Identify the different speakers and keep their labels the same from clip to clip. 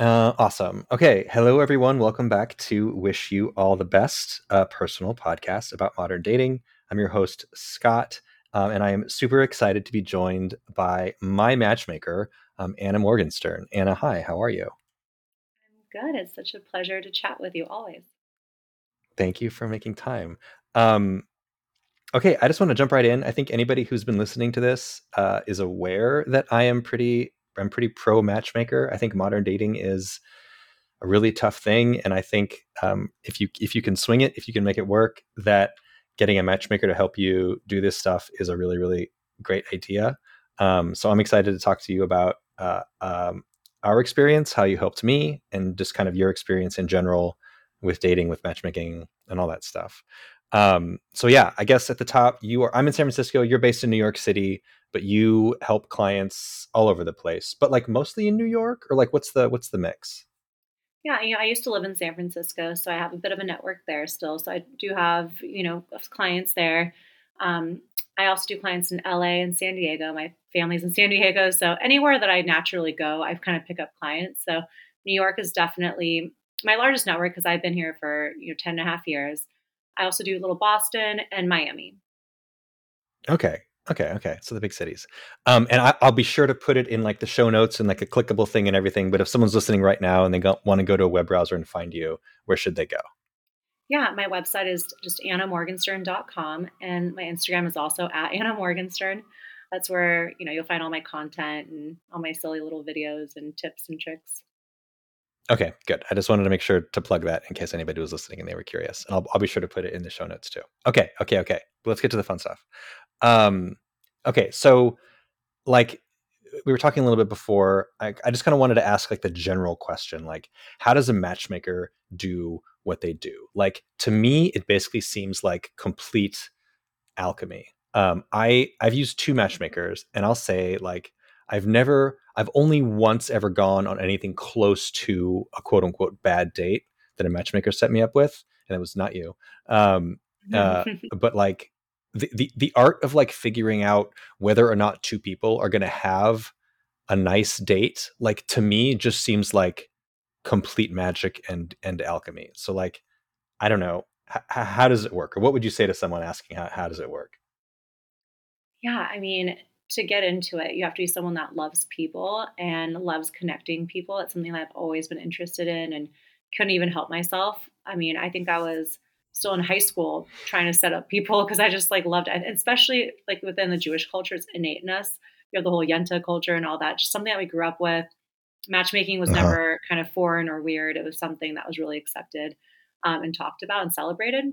Speaker 1: Uh, awesome. Okay. Hello, everyone. Welcome back to Wish You All the Best, a personal podcast about modern dating. I'm your host, Scott, um, and I am super excited to be joined by my matchmaker, um, Anna Morgenstern. Anna, hi. How are you?
Speaker 2: I'm good. It's such a pleasure to chat with you always.
Speaker 1: Thank you for making time. Um, okay. I just want to jump right in. I think anybody who's been listening to this uh, is aware that I am pretty I'm pretty pro matchmaker. I think modern dating is a really tough thing, and I think um, if you if you can swing it, if you can make it work, that getting a matchmaker to help you do this stuff is a really really great idea. Um, so I'm excited to talk to you about uh, um, our experience, how you helped me, and just kind of your experience in general with dating, with matchmaking, and all that stuff. Um, so yeah, I guess at the top, you are. I'm in San Francisco. You're based in New York City but you help clients all over the place but like mostly in new york or like what's the what's the mix?
Speaker 2: Yeah you know i used to live in san francisco so i have a bit of a network there still so i do have you know clients there. Um, i also do clients in la and san diego. My family's in san diego so anywhere that i naturally go I've kind of pick up clients. So new york is definitely my largest network because i've been here for you know 10 and a half years. I also do a little boston and miami.
Speaker 1: Okay Okay, okay. So the big cities. Um, and I, will be sure to put it in like the show notes and like a clickable thing and everything. But if someone's listening right now and they want to go to a web browser and find you, where should they go?
Speaker 2: Yeah, my website is just annamorgenstern.com and my Instagram is also at Anna Morgenstern. That's where, you know, you'll find all my content and all my silly little videos and tips and tricks.
Speaker 1: Okay, good. I just wanted to make sure to plug that in case anybody was listening and they were curious. And I'll, I'll be sure to put it in the show notes too. Okay, okay, okay. Let's get to the fun stuff. Um, okay, so like we were talking a little bit before. I, I just kind of wanted to ask like the general question, like how does a matchmaker do what they do? Like to me, it basically seems like complete alchemy. Um, I I've used two matchmakers, and I'll say like I've never, I've only once ever gone on anything close to a quote unquote bad date that a matchmaker set me up with, and it was not you. Um, uh, but like the, the the art of like figuring out whether or not two people are going to have a nice date like to me just seems like complete magic and and alchemy. So like i don't know H- how does it work? Or what would you say to someone asking how, how does it work?
Speaker 2: Yeah i mean to get into it you have to be someone that loves people and loves connecting people. It's something that i've always been interested in and couldn't even help myself. I mean i think i was still in high school trying to set up people because I just like loved it, especially like within the Jewish culture, it's innate in us. We have the whole Yenta culture and all that, just something that we grew up with. Matchmaking was uh-huh. never kind of foreign or weird. It was something that was really accepted um, and talked about and celebrated.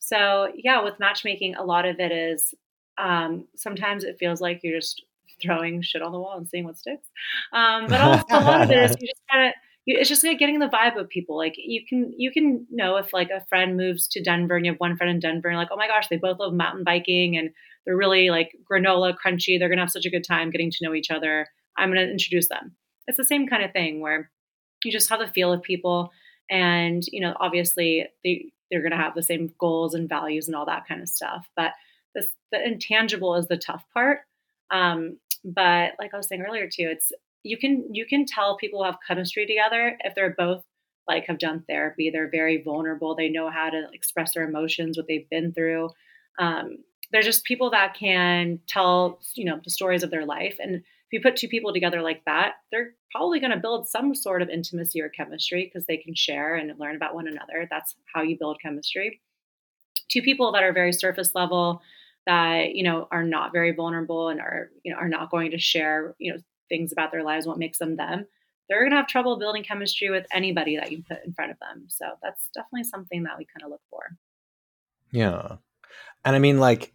Speaker 2: So yeah, with matchmaking, a lot of it is um, sometimes it feels like you're just throwing shit on the wall and seeing what sticks. Um, but also a lot of it is you just kind of it's just like getting the vibe of people. Like you can you can know if like a friend moves to Denver and you have one friend in Denver and like oh my gosh they both love mountain biking and they're really like granola crunchy. They're gonna have such a good time getting to know each other. I'm gonna introduce them. It's the same kind of thing where you just have the feel of people and you know obviously they they're gonna have the same goals and values and all that kind of stuff. But this the intangible is the tough part. Um, but like I was saying earlier too, it's you can you can tell people have chemistry together if they're both like have done therapy they're very vulnerable they know how to express their emotions what they've been through. Um, they're just people that can tell you know the stories of their life and if you put two people together like that they're probably going to build some sort of intimacy or chemistry because they can share and learn about one another. That's how you build chemistry. Two people that are very surface level that you know are not very vulnerable and are you know are not going to share you know things about their lives, what makes them them, they're going to have trouble building chemistry with anybody that you put in front of them. So that's definitely something that we kind of look for.
Speaker 1: Yeah. And I mean, like,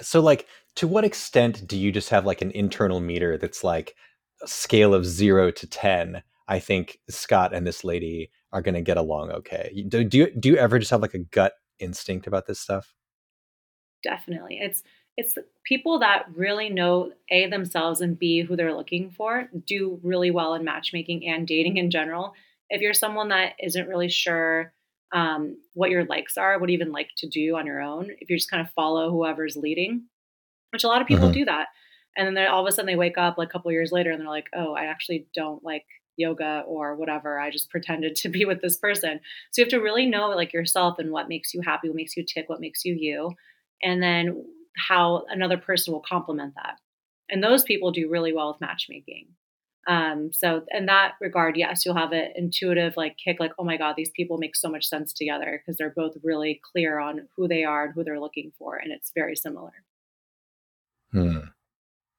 Speaker 1: so, like, to what extent do you just have like an internal meter that's like a scale of zero to 10? I think Scott and this lady are going to get along okay. Do, do you, do you ever just have like a gut instinct about this stuff?
Speaker 2: Definitely. It's, it's people that really know a themselves and b who they're looking for do really well in matchmaking and dating in general if you're someone that isn't really sure um, what your likes are what you even like to do on your own if you just kind of follow whoever's leading which a lot of people mm-hmm. do that and then all of a sudden they wake up like a couple years later and they're like oh i actually don't like yoga or whatever. I just pretended to be with this person. So you have to really know like yourself and what makes you happy, what makes you tick, what makes you you, and then how another person will complement that. And those people do really well with matchmaking. Um, so in that regard, yes, you'll have an intuitive like kick, like, oh my God, these people make so much sense together because they're both really clear on who they are and who they're looking for. And it's very similar.
Speaker 1: Hmm.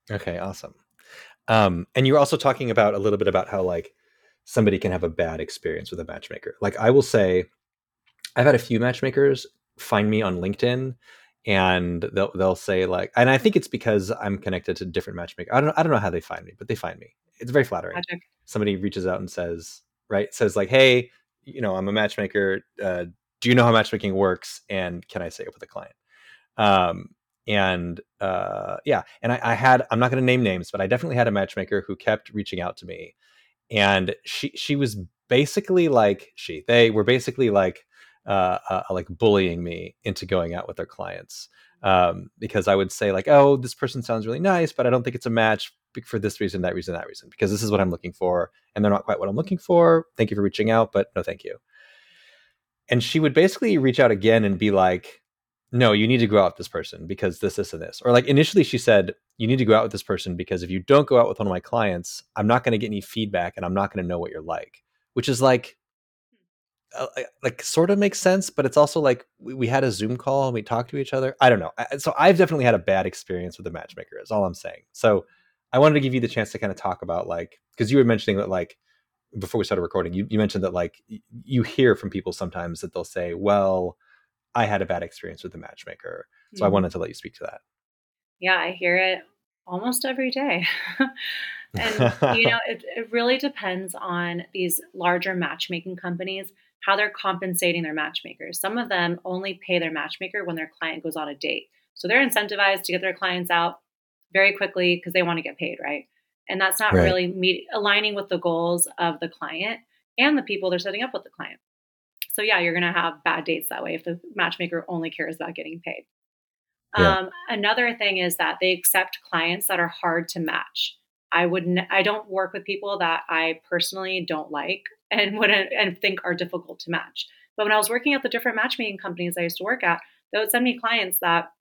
Speaker 1: Okay, awesome. Um, and you were also talking about a little bit about how like somebody can have a bad experience with a matchmaker. Like I will say, I've had a few matchmakers find me on LinkedIn and they'll they'll say like and I think it's because I'm connected to different matchmakers. I don't I don't know how they find me, but they find me. It's very flattering. Magic. Somebody reaches out and says, right, says like, "Hey, you know, I'm a matchmaker. Uh, do you know how matchmaking works and can I say it with a client?" Um, and uh, yeah, and I, I had I'm not going to name names, but I definitely had a matchmaker who kept reaching out to me, and she she was basically like she they were basically like uh, uh, like bullying me into going out with their clients um, because I would say like, oh, this person sounds really nice, but I don't think it's a match for this reason, that reason, that reason, because this is what I'm looking for, and they're not quite what I'm looking for. Thank you for reaching out, but no, thank you. And she would basically reach out again and be like, no, you need to go out with this person because this, this, and this. Or like initially she said, you need to go out with this person because if you don't go out with one of my clients, I'm not going to get any feedback and I'm not going to know what you're like, which is like, uh, like sort of makes sense, but it's also like we, we, had a Zoom call and we talked to each other. I don't know. So I've definitely had a bad experience with the matchmaker. Is all I'm saying. So I wanted to give you the chance to kind of talk about like because you were mentioning that like before we started recording, you, you mentioned that like you hear from people sometimes that they'll say, "Well, I had a bad experience with the matchmaker," so mm-hmm. I wanted to let you speak to that.
Speaker 2: Yeah, I hear it almost every day. and you know, it, it really depends on these larger matchmaking companies how they're compensating their matchmakers. Some of them only pay their matchmaker when their client goes on a date. So they're incentivized to get their clients out very quickly because they want to get paid, right? And that's not right. really meet, aligning with the goals of the client and the people they're setting up with the client. So yeah, you're going to have bad dates that way if the matchmaker only cares about getting paid. Yeah. Um, another thing is that they accept clients that are hard to match. I wouldn't. I don't work with people that I personally don't like and wouldn't and think are difficult to match. But when I was working at the different matchmaking companies I used to work at, they would send me clients that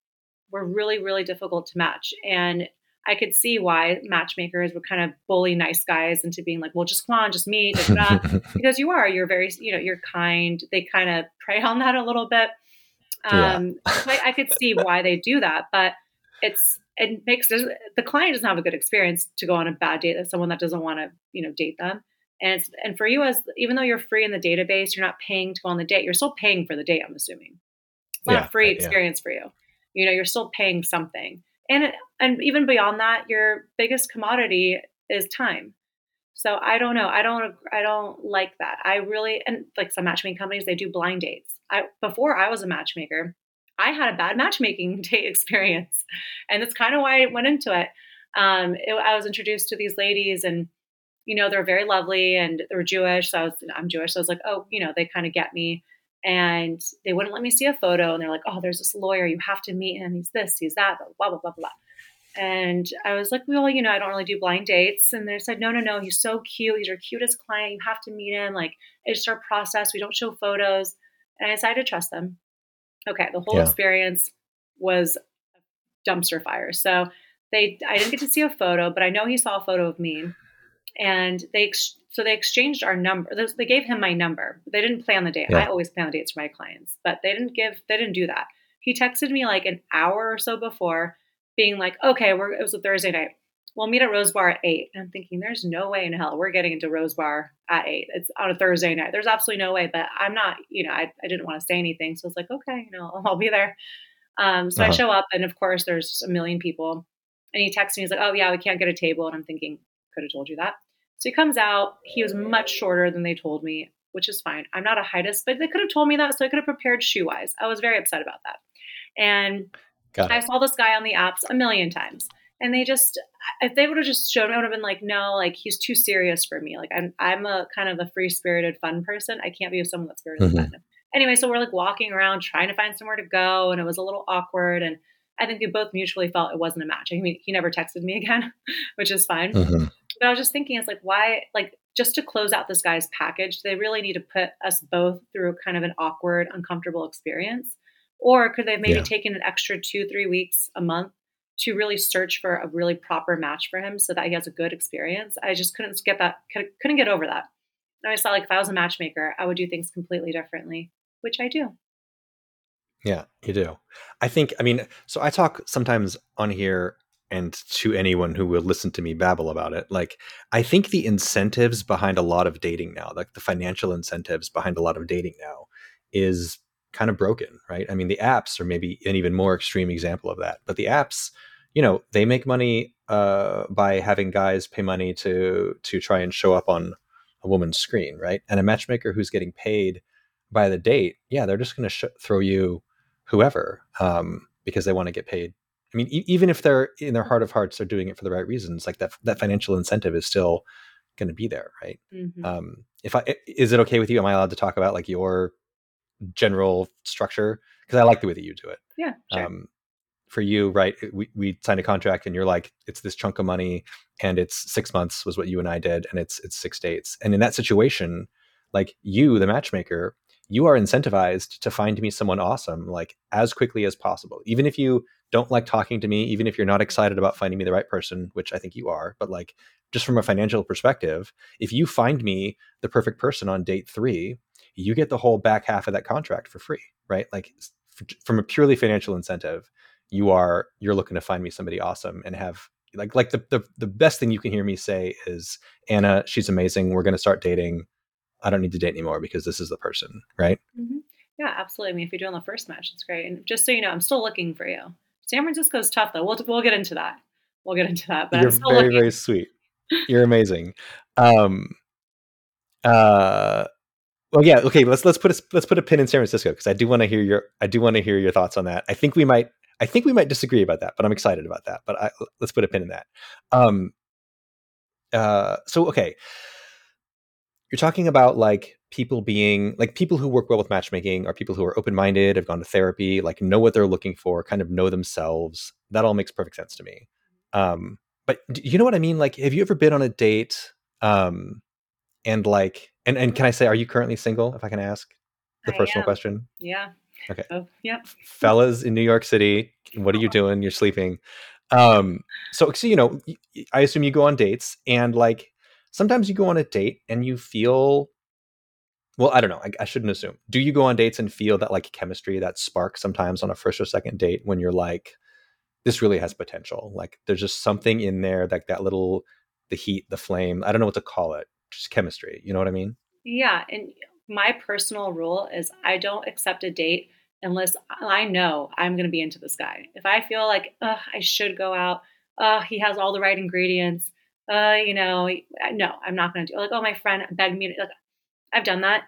Speaker 2: were really, really difficult to match. And I could see why matchmakers would kind of bully nice guys into being like, well, just come on, just meet, because you are, you're very, you know, you're kind. They kind of prey on that a little bit. Um, yeah. so I, I could see why they do that, but it's, it makes the client doesn't have a good experience to go on a bad date with someone that doesn't want to, you know, date them. And and for you as even though you're free in the database, you're not paying to go on the date. You're still paying for the date. I'm assuming it's not yeah, a free experience yeah. for you. You know, you're still paying something. And it, and even beyond that, your biggest commodity is time. So I don't know. I don't I don't like that. I really and like some matchmaking companies, they do blind dates. I before I was a matchmaker, I had a bad matchmaking date experience, and that's kind of why I went into it. Um, it, I was introduced to these ladies, and you know, they're very lovely and they're Jewish. So I was, I'm Jewish. So I was like, oh, you know, they kind of get me. And they wouldn't let me see a photo. And they're like, oh, there's this lawyer. You have to meet him. He's this, he's that, blah, blah, blah, blah. And I was like, well, you know, I don't really do blind dates. And they said, no, no, no, he's so cute. He's your cutest client. You have to meet him. Like, it's our process. We don't show photos. And I decided to trust them. Okay. The whole yeah. experience was dumpster fire. So they, I didn't get to see a photo, but I know he saw a photo of me and they so they exchanged our number. They gave him my number. They didn't plan the date. Yeah. I always plan the dates for my clients, but they didn't give. They didn't do that. He texted me like an hour or so before, being like, "Okay, we're it was a Thursday night. We'll meet at Rose Bar at 8. And I'm thinking, there's no way in hell we're getting into Rose Bar at eight. It's on a Thursday night. There's absolutely no way. But I'm not. You know, I, I didn't want to say anything, so it's like, okay, you know, I'll be there. Um, so uh-huh. I show up, and of course, there's a million people. And he texts me, he's like, oh yeah, we can't get a table. And I'm thinking, could have told you that. So he comes out. He was much shorter than they told me, which is fine. I'm not a heightist, but they could have told me that, so I could have prepared shoe wise. I was very upset about that. And I saw this guy on the apps a million times. And they just, if they would have just shown me, I would have been like, no, like he's too serious for me. Like I'm, I'm a kind of a free spirited, fun person. I can't be with someone that's very mm-hmm. fun. Anyway, so we're like walking around trying to find somewhere to go, and it was a little awkward. And I think we both mutually felt it wasn't a match. I mean, he never texted me again, which is fine. Mm-hmm. But I was just thinking, it's like, why, like, just to close out this guy's package, they really need to put us both through kind of an awkward, uncomfortable experience? Or could they have maybe yeah. taken an extra two, three weeks, a month to really search for a really proper match for him so that he has a good experience? I just couldn't get that, couldn't get over that. And I saw like if I was a matchmaker, I would do things completely differently, which I do.
Speaker 1: Yeah, you do. I think, I mean, so I talk sometimes on here and to anyone who will listen to me babble about it like i think the incentives behind a lot of dating now like the financial incentives behind a lot of dating now is kind of broken right i mean the apps are maybe an even more extreme example of that but the apps you know they make money uh, by having guys pay money to to try and show up on a woman's screen right and a matchmaker who's getting paid by the date yeah they're just going to sh- throw you whoever um, because they want to get paid I mean, e- even if they're in their heart of hearts, they're doing it for the right reasons. Like that, that financial incentive is still going to be there, right? Mm-hmm. Um, if I is it okay with you? Am I allowed to talk about like your general structure? Because I like the way that you do it.
Speaker 2: Yeah. Sure. Um,
Speaker 1: for you, right? We we signed a contract, and you're like, it's this chunk of money, and it's six months was what you and I did, and it's it's six dates. And in that situation, like you, the matchmaker, you are incentivized to find me someone awesome, like as quickly as possible. Even if you don't like talking to me, even if you're not excited about finding me the right person, which I think you are, but like just from a financial perspective, if you find me the perfect person on date three, you get the whole back half of that contract for free, right? Like from a purely financial incentive, you are you're looking to find me somebody awesome and have like like the the, the best thing you can hear me say is Anna, she's amazing. We're going to start dating. I don't need to date anymore because this is the person, right?
Speaker 2: Mm-hmm. Yeah, absolutely. I mean, if you're doing the first match, it's great. And just so you know, I'm still looking for you. San Francisco's tough though. We'll we'll get into that. We'll get into that.
Speaker 1: But You're very looking. very sweet. You're amazing. Um. Uh. Well, yeah. Okay. Let's let's put a let's put a pin in San Francisco because I do want to hear your I do want to hear your thoughts on that. I think we might I think we might disagree about that, but I'm excited about that. But I, let's put a pin in that. Um. Uh. So okay. You're talking about like people being like people who work well with matchmaking are people who are open-minded have gone to therapy like know what they're looking for kind of know themselves that all makes perfect sense to me um but you know what i mean like have you ever been on a date um and like and and can i say are you currently single if i can ask the I personal am. question?
Speaker 2: Yeah.
Speaker 1: Okay.
Speaker 2: Oh, yeah.
Speaker 1: Fellas in new york city what are you doing? You're sleeping. Um so so you know i assume you go on dates and like sometimes you go on a date and you feel well i don't know I, I, shouldn't assume. Do you go on dates and feel that like chemistry that spark sometimes on a first or second date when you're like this really has potential. Like there's just something in there like that little the heat the flame i don't know what to call it just chemistry you know what i mean
Speaker 2: yeah and my personal rule is i don't accept a date unless i know i'm going to be into this guy if i feel like i should go out uh, he has all the right ingredients uh, you know, no, I'm not going to do. Like, oh, my friend begged me. To, like, I've done that.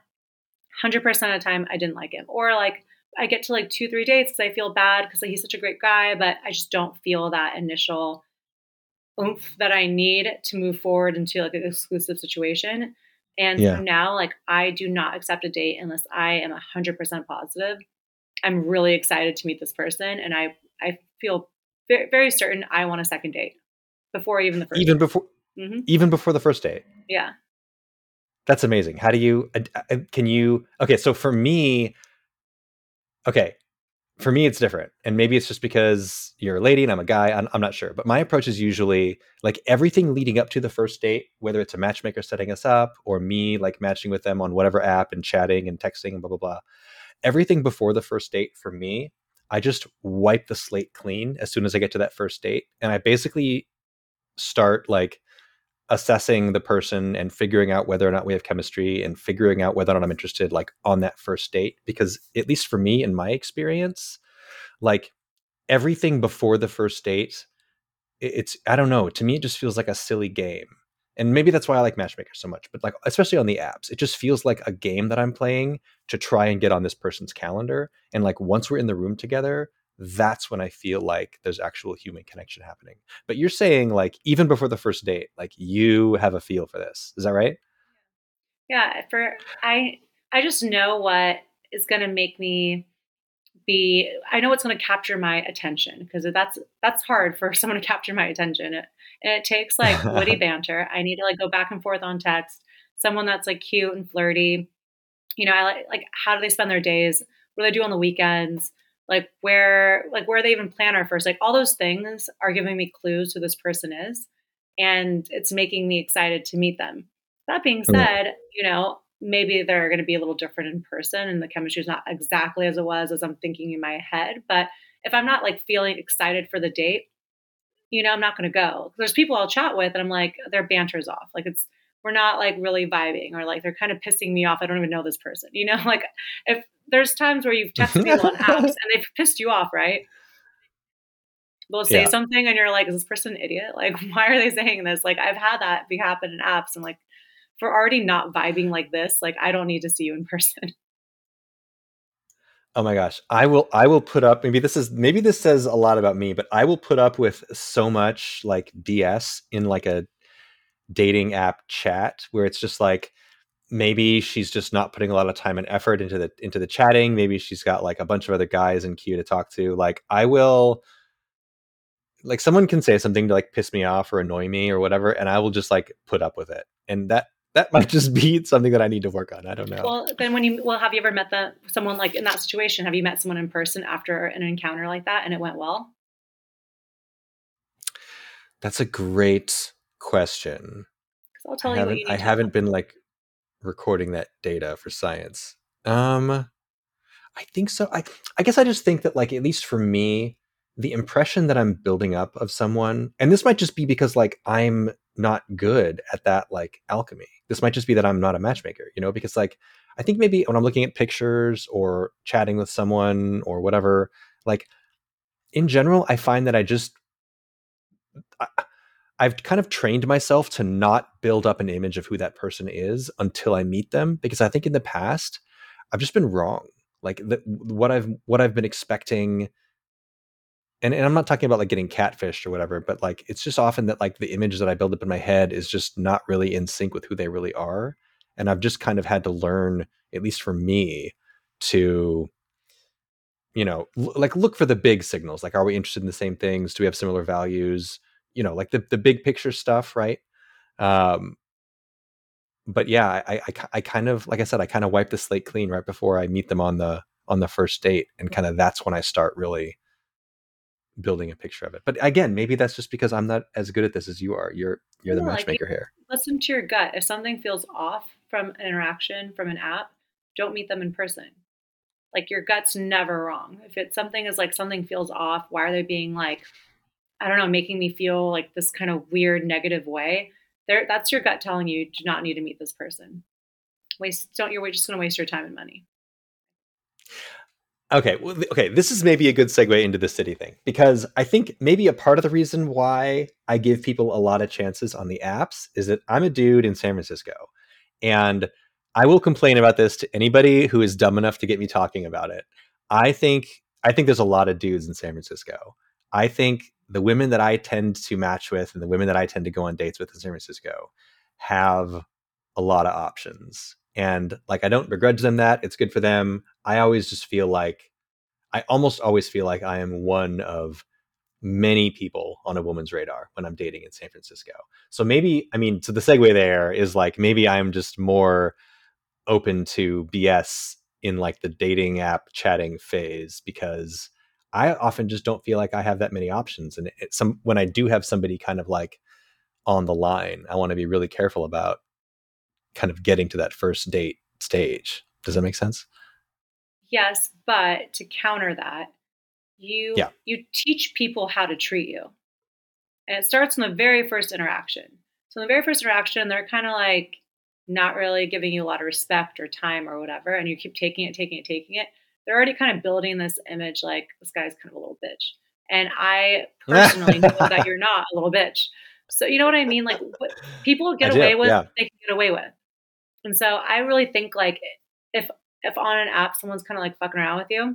Speaker 2: 100% of the time, I didn't like him. Or like, I get to like two, three dates because I feel bad because like, he's such a great guy, but I just don't feel that initial oomph that I need to move forward into like an exclusive situation. And yeah. now, like, I do not accept a date unless I am 100% positive. I'm really excited to meet this person, and I I feel very, very certain I want a second date before even the first.
Speaker 1: Even date. before, mm-hmm. even before the first date.
Speaker 2: Yeah.
Speaker 1: That's amazing. How do you can you okay, so for me okay, for me it's different. And maybe it's just because you're a lady and I'm a guy, I'm, I'm, not sure. But my approach is usually like everything leading up to the first date, whether it's a matchmaker setting us up or me like matching with them on whatever app and chatting and texting and blah blah blah. Everything before the first date for me, I just wipe the slate clean as soon as I get to that first date. And I basically start like assessing the person and figuring out whether or not we have chemistry and figuring out whether or not I'm interested like on that first date because at least for me in my experience like everything before the first date it's I don't know to me it just feels like a silly game. And maybe that's why I like matchmaker so much but like especially on the apps it just feels like a game that I'm playing to try and get on this person's calendar. And like once we're in the room together that's when I feel like there's actual human connection happening. But you're saying like even before the first date, like you have a feel for this. Is that right?
Speaker 2: Yeah, eh, for I I just know what is going to make me be I know what's going to capture my attention because that's that's hard for someone to capture my attention. It, and it takes like witty banter. I need to like go back and forth on text. someone that's like cute and flirty. You know, I like like how do they spend their days? What do they do on the weekends? Like where like where they even plan our first? Like all those things are giving me clues who this person is, and it's making me excited to meet them. That being said, you know, maybe they're going to be a little different in person and the chemistry is not exactly as it was as I'm thinking in my head. But if I'm not like feeling excited for the date, you know, I'm not going to go. There's people I'll chat with and I'm like, their banter's off. Like it's, we're not like really vibing or like they're kind of pissing me off. I don't even know this person, you know, like if there's times where you've texted people on apps and they've pissed you off, right? They'll say yeah. something and you're like, is this person an idiot? Like, why are they saying this? Like, I've had that be happen in apps and like, if we're already not vibing like this, like, I don't need to see you in person.
Speaker 1: Oh my gosh. I will I will put up maybe this is maybe this says a lot about me, but I will put up with so much like BS in like a dating app chat where it's just like maybe she's just not putting a lot of time and effort into the into the chatting, maybe she's got like a bunch of other guys in queue to talk to. Like I will like someone can say something to like piss me off or annoy me or whatever and I will just like put up with it. And that that might just be something that I need to work on. I don't know.
Speaker 2: Well, then when you well, have you ever met the someone like in that situation? Have you met someone in person after an encounter like that and it went well?
Speaker 1: That's a great question.
Speaker 2: I'll tell
Speaker 1: I
Speaker 2: you.
Speaker 1: Haven't, I haven't been like recording that data for science. Um, I think so. I I guess I just think that like at least for me, the impression that I'm building up of someone, and this might just be because like I'm not good at that like alchemy. This might just be that I'm not a matchmaker, you know, because like I think maybe when I'm looking at pictures or chatting with someone or whatever, like in general, I find that I just I, I've kind of trained myself to not build up an image of who that person is until I meet them because I think in the past I've just been wrong. Like the, what I've what I've been expecting and, and I'm not talking about like getting catfished or whatever, but like it's just often that like the image that I build up in my head is just not really in sync with who they really are. And I've just kind of had to learn, at least for me, to you know, l- like look for the big signals. Like, are we interested in the same things? Do we have similar values? You know, like the the big picture stuff, right? Um, but yeah, I, I I kind of like I said, I kind of wipe the slate clean right before I meet them on the on the first date, and kind of that's when I start really building a picture of it. But again, maybe that's just because I'm not as good at this as you are. You're you're the matchmaker like here.
Speaker 2: Listen to your gut. If something feels off from an interaction from an app, don't meet them in person. Like your gut's never wrong. If it's something is like something feels off, why are they being like, I don't know, making me feel like this kind of weird negative way? There, that's your gut telling you do not need to meet this person. Waste don't you're just going to waste your time and money.
Speaker 1: Okay, well, okay, this is maybe a good segue into the city thing because I think maybe a part of the reason why I give people a lot of chances on the apps is that I'm a dude in San Francisco, and I will complain about this to anybody who is dumb enough to get me talking about it. I think I think there's a lot of dudes in San Francisco. I think the women that I tend to match with and the women that I tend to go on dates with in San Francisco have a lot of options and like I don't begrudge them that. It's good for them. I always just feel like I almost always feel like I am one of many people on a woman's radar when I'm dating in San Francisco. So maybe I mean so the segue there is like maybe I'm just more open to BS in like the dating app chatting phase because I often just don't feel like I have that many options and it, some when I do have somebody kind of like on the line, I want to be really careful about kind of getting to that first date stage. Does that make sense?
Speaker 2: Yes, but to counter that, you yeah. you teach people how to treat you. And it starts in the very first interaction. So in the very first interaction, they're kind of like not really giving you a lot of respect or time or whatever, and you keep taking it, taking it, taking it. They're already kind of building this image like this guy's kind of a little bitch. And I personally know that you're not a little bitch. So you know what I mean? Like what people get away with, yeah. they can get away with. And so I really think like if if on an app someone's kind of like fucking around with you,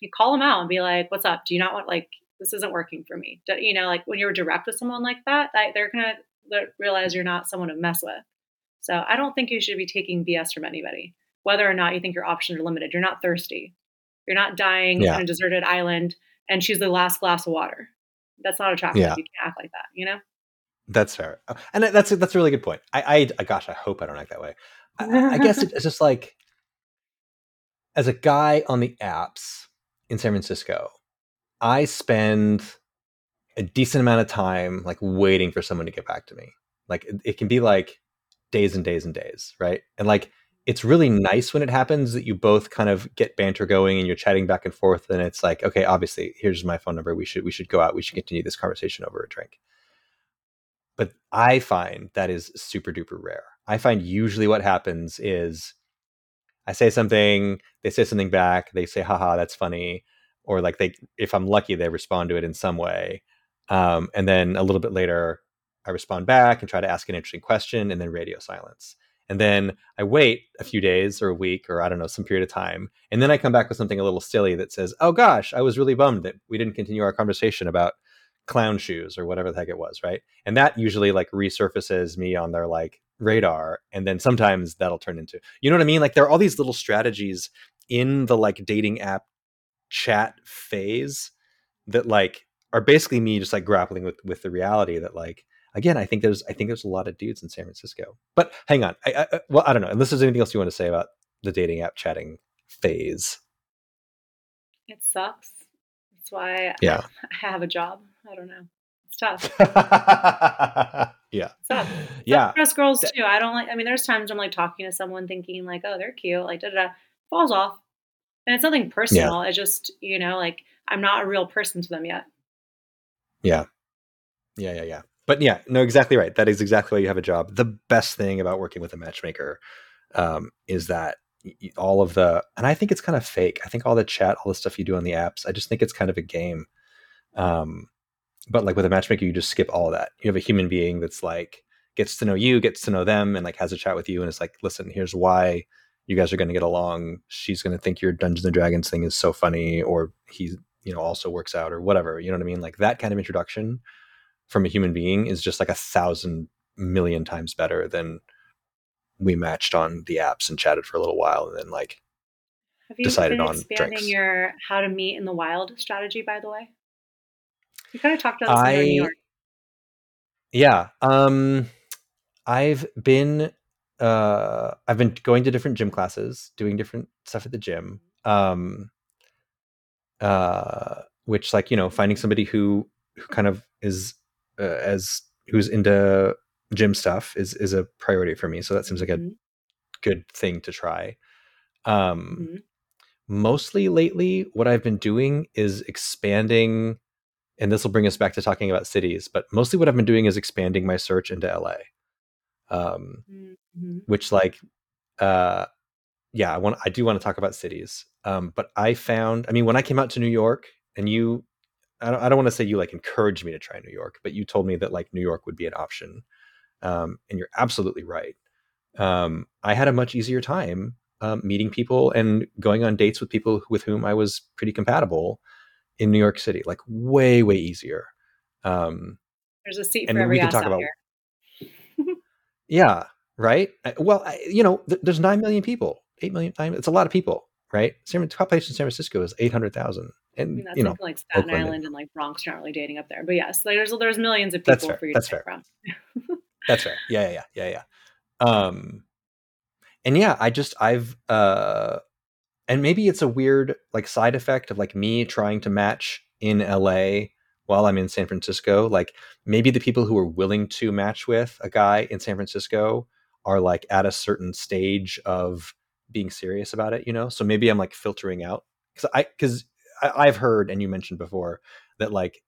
Speaker 2: you call them out and be like, "What's up? Do you not want like this isn't working for me?" Do, you know, like when you're direct with someone like that, that they're gonna realize you're not someone to mess with. So I don't think you should be taking BS from anybody, whether or not you think your options are limited. You're not thirsty. You're not dying yeah. on a deserted island and she's the last glass of water. That's not attractive. Yeah. You can't act like that, you know?
Speaker 1: That's fair, uh, and that's that's a really good point. I, I gosh, I hope I don't act that way. I, I guess it's just like as a guy on the apps in San Francisco, I spend a decent amount of time like waiting for someone to get back to me. Like it, it can be like days and days and days, right? And like it's really nice when it happens that you both kind of get banter going and you're chatting back and forth and it's like okay obviously here's my phone number. We should we should go out. We should continue this conversation over a drink. But i find that is super duper rare. I find usually what happens is i say something they say something back they say haha that's funny or like they if i'm lucky they respond to it in some way um, and then a little bit later i respond back and try to ask an interesting question and then radio silence and then I wait a few days or a week or I don't know, some period of time. And then I come back with something a little silly that says, Oh gosh, I was really bummed that we didn't continue our conversation about clown shoes or whatever the heck it was. Right. And that usually like resurfaces me on their like radar. And then sometimes that'll turn into, you know what I mean? Like there are all these little strategies in the like dating app chat phase that like are basically me just like grappling with with the reality that like again, I think there's I think there's a lot of dudes in San Francisco. But hang on, I, I, well, I don't know. Unless there's anything else you want to say about the dating app chatting phase.
Speaker 2: It sucks. That's why
Speaker 1: yeah.
Speaker 2: I have a job. I don't know. It's tough.
Speaker 1: yeah.
Speaker 2: It's tough.
Speaker 1: yeah.
Speaker 2: Us girls too. I don't like. I mean, there's times I'm like talking to someone thinking like, oh, they're cute, like da da, falls off, and it's nothing personal. Yeah. It's just you know, like I'm not a real person to them yet.
Speaker 1: Yeah. Yeah, yeah, yeah but yeah, no, exactly right. That is exactly why you have a job. The best thing about working with a matchmaker um, is that all of the, and I think it's kind of fake. I think all the chat, all the stuff you do on the apps, I just think it's kind of a game. Um, but like with a matchmaker, you just skip all that. You have a human being that's like gets to know you, gets to know them, and like has a chat with you, and it's like, listen, here's why you guys are going to get along. She's going to think your Dungeons and Dragons thing is so funny, or he, you know, also works out, or whatever. You know what I mean? Like that kind of introduction from a human being is just like a thousand million times better than we matched on the apps and chatted for a little while and then like
Speaker 2: have you
Speaker 1: decided
Speaker 2: been
Speaker 1: on
Speaker 2: expanding
Speaker 1: drinks.
Speaker 2: your how to meet in the wild strategy by the way you kind of talked about this
Speaker 1: I,
Speaker 2: in new york
Speaker 1: yeah um i've been uh i've been going to different gym classes doing different stuff at the gym um uh which like you know finding somebody who who kind of is uh, as who's into gym stuff is is a priority for me. So that seems like a mm-hmm. good thing to try. Um, mm-hmm. Mostly lately, what I've been doing is expanding, and this will bring us back to talking about cities. But mostly, what I've been doing is expanding my search into LA, um, mm-hmm. which like, uh, yeah, I want I do want to talk about cities. Um, but I found, I mean, when I came out to New York, and you I don't, I don't want to say you like encouraged me to try New York, but you told me that like New York would be an option. Um, and you're absolutely right. Um, I had a much easier time um, meeting people and going on dates with people with whom I was pretty compatible in New York City, like way, way easier. Um,
Speaker 2: There's a seat for every we can talk about.
Speaker 1: yeah, right. Well, I, you know, th- there's nine million people, eight million. It's a lot of people, right? San, population in San Francisco is eight hundred thousand and I mean, you know,
Speaker 2: like Staten Oakland Island and like Bronx aren't really dating up there. But yes, like there's there's millions of people for you
Speaker 1: That's
Speaker 2: to
Speaker 1: pick
Speaker 2: from.
Speaker 1: That's fair. Yeah, yeah, yeah, yeah, yeah. Um, and yeah, I just I've uh, and maybe it's a weird like side effect of like me trying to match in LA while I'm in San Francisco. Like maybe the people who are willing to match with a guy in San Francisco are like at a certain stage of being serious about it, you know? So maybe I'm like filtering out because I because I, have heard, and you mentioned before that like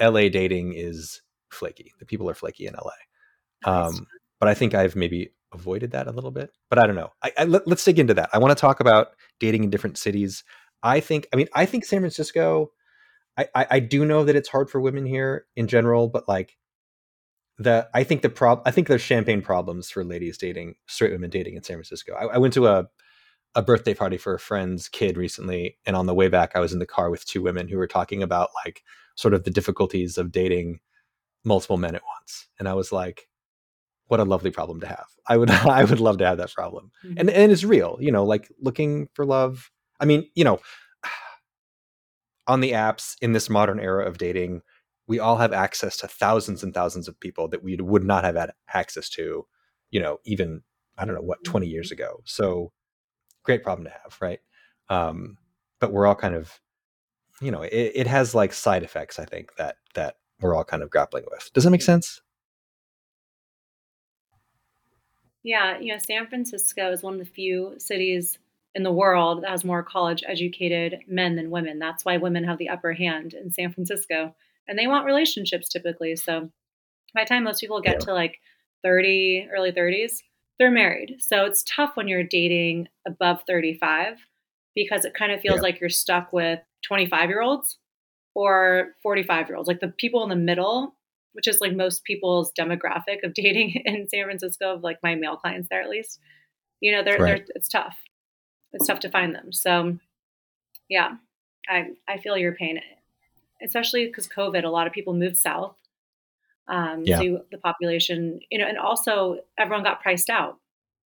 Speaker 1: LA dating is flaky. The people are flaky in LA. Um, but I think I've maybe avoided that a little bit. But I don't know. I, I let, us dig into that. I want to talk about dating in different cities. I think. I mean, I think San Francisco. I, I, I do know that it's hard for women here in general, but like the I think the prob I think there's champagne problems for ladies dating straight women dating in San Francisco. I, I went to a a birthday party for a friend's kid recently and on the way back i was in the car with two women who were talking about like sort of the difficulties of dating multiple men at once and i was like what a lovely problem to have i would i would love to have that problem mm-hmm. and and it's real you know like looking for love i mean you know on the apps in this modern era of dating we all have access to thousands and thousands of people that we would not have had access to, you know, even I don't know what 20 years mm-hmm. ago. So great problem to have, right? Um, but we're all kind of, you know, it, it has like side effects. I think that that we're all kind of grappling with. Does that make sense?
Speaker 2: Yeah, you know, San Francisco is one of the few cities in the world that has more college educated men than women. That's why women have the upper hand in San Francisco. And they want relationships typically. So by the time most people get yeah. to like 30, early 30s, they're married. So it's tough when you're dating above 35 because it kind of feels yeah. like you're stuck with 25 year olds or 45 year olds. Like the people in the middle, which is like most people's demographic of dating in San Francisco, of like my male clients there at least, you know, they're, right. they're it's tough. It's tough to find them. So yeah, I, I feel your pain, especially because COVID, a lot of people moved south um, yeah. to the population, you know, and also everyone got priced out.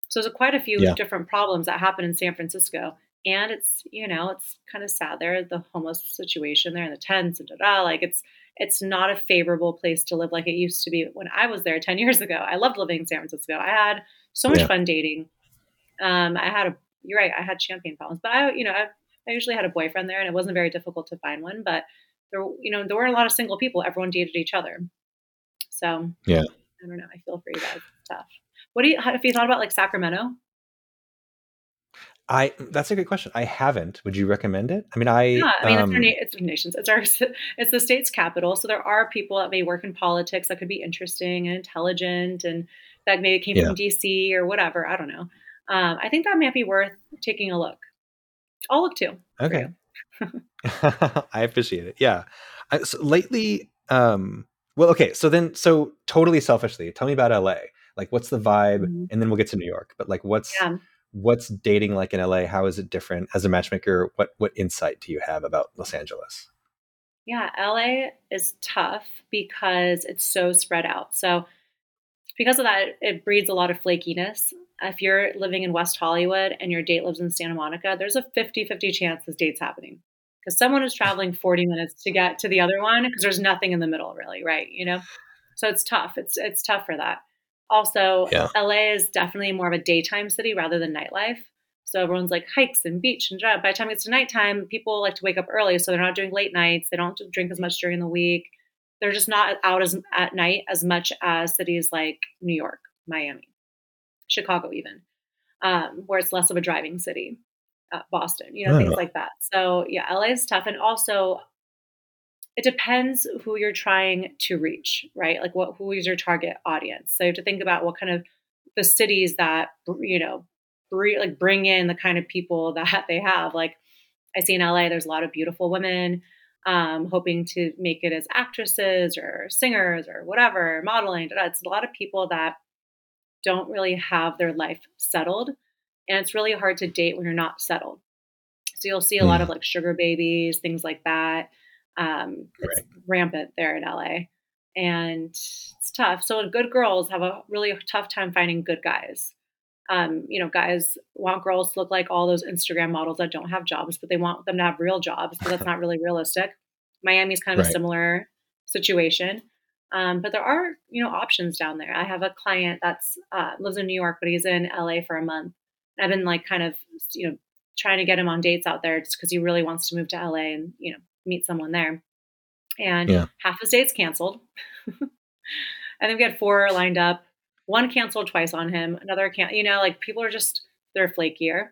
Speaker 2: So there's quite a few yeah. different problems that happen in San Francisco. And it's, you know, it's kind of sad there, the homeless situation there in the tents and da da. Like it's, it's not a favorable place to live like it used to be when I was there 10 years ago. I loved living in San Francisco. I had so much yeah. fun dating. Um, I had a, you're right, I had champagne problems, but I, you know, I, I usually had a boyfriend there and it wasn't very difficult to find one, but there, you know, there weren't a lot of single people. Everyone dated each other. So
Speaker 1: yeah,
Speaker 2: I don't know. I feel for you guys. It's tough. What do you have you thought about like Sacramento?
Speaker 1: I that's a good question. I haven't. Would you recommend it? I mean, I
Speaker 2: yeah. I mean, um, it's, our, it's nations. It's our it's the state's capital, so there are people that may work in politics that could be interesting and intelligent, and that maybe came yeah. from DC or whatever. I don't know. Um, I think that might be worth taking a look. I'll look too.
Speaker 1: Okay. I appreciate it. Yeah. I, so lately, um, well, okay. So then, so totally selfishly, tell me about LA. Like, what's the vibe? Mm-hmm. And then we'll get to New York. But like, what's yeah. what's dating like in LA? How is it different as a matchmaker? What what insight do you have about Los Angeles?
Speaker 2: Yeah, LA is tough because it's so spread out. So because of that, it breeds a lot of flakiness. If you're living in West Hollywood and your date lives in Santa Monica, there's a 50 50 chance this date's happening because someone is traveling 40 minutes to get to the other one because there's nothing in the middle really right you know? So it's tough. It's it's tough for that. Also yeah. la is definitely more of a daytime city rather than nightlife. So everyone's like hikes and beach and job. by the time it's nighttime people like to wake up early so they're not doing late nights. They don't drink as much during the week. They're just not out as at night as much as cities like new york miami chicago even um, where it's less of a driving city Boston, you know, things like that. So yeah, LA is tough, and also it depends who you're trying to reach, right? Like what who is your target audience? So you have to think about what kind of the cities that you know bring, like bring in the kind of people that they have. Like I see in LA, there's a lot of beautiful women um, hoping to make it as actresses or singers or whatever, modeling. It's a lot of people that don't really have their life settled and it's really hard to date when you're not settled. So you'll see a mm. lot of like sugar babies, things like that. Um, it's rampant there in LA, and it's tough. So good girls have a really tough time finding good guys. Um, you know, guys want girls to look like all those Instagram models that don't have jobs, but they want them to have real jobs, but that's not really realistic. Miami's kind of right. a similar situation. Um, but there are, you know, options down there. I have a client that's uh, lives in New York, but he's in LA for a month, I've been like kind of, you know, trying to get him on dates out there just because he really wants to move to LA and, you know, meet someone there. And yeah. half his dates canceled. and then we had four lined up. One canceled twice on him. Another can't, you know, like people are just, they're flakier.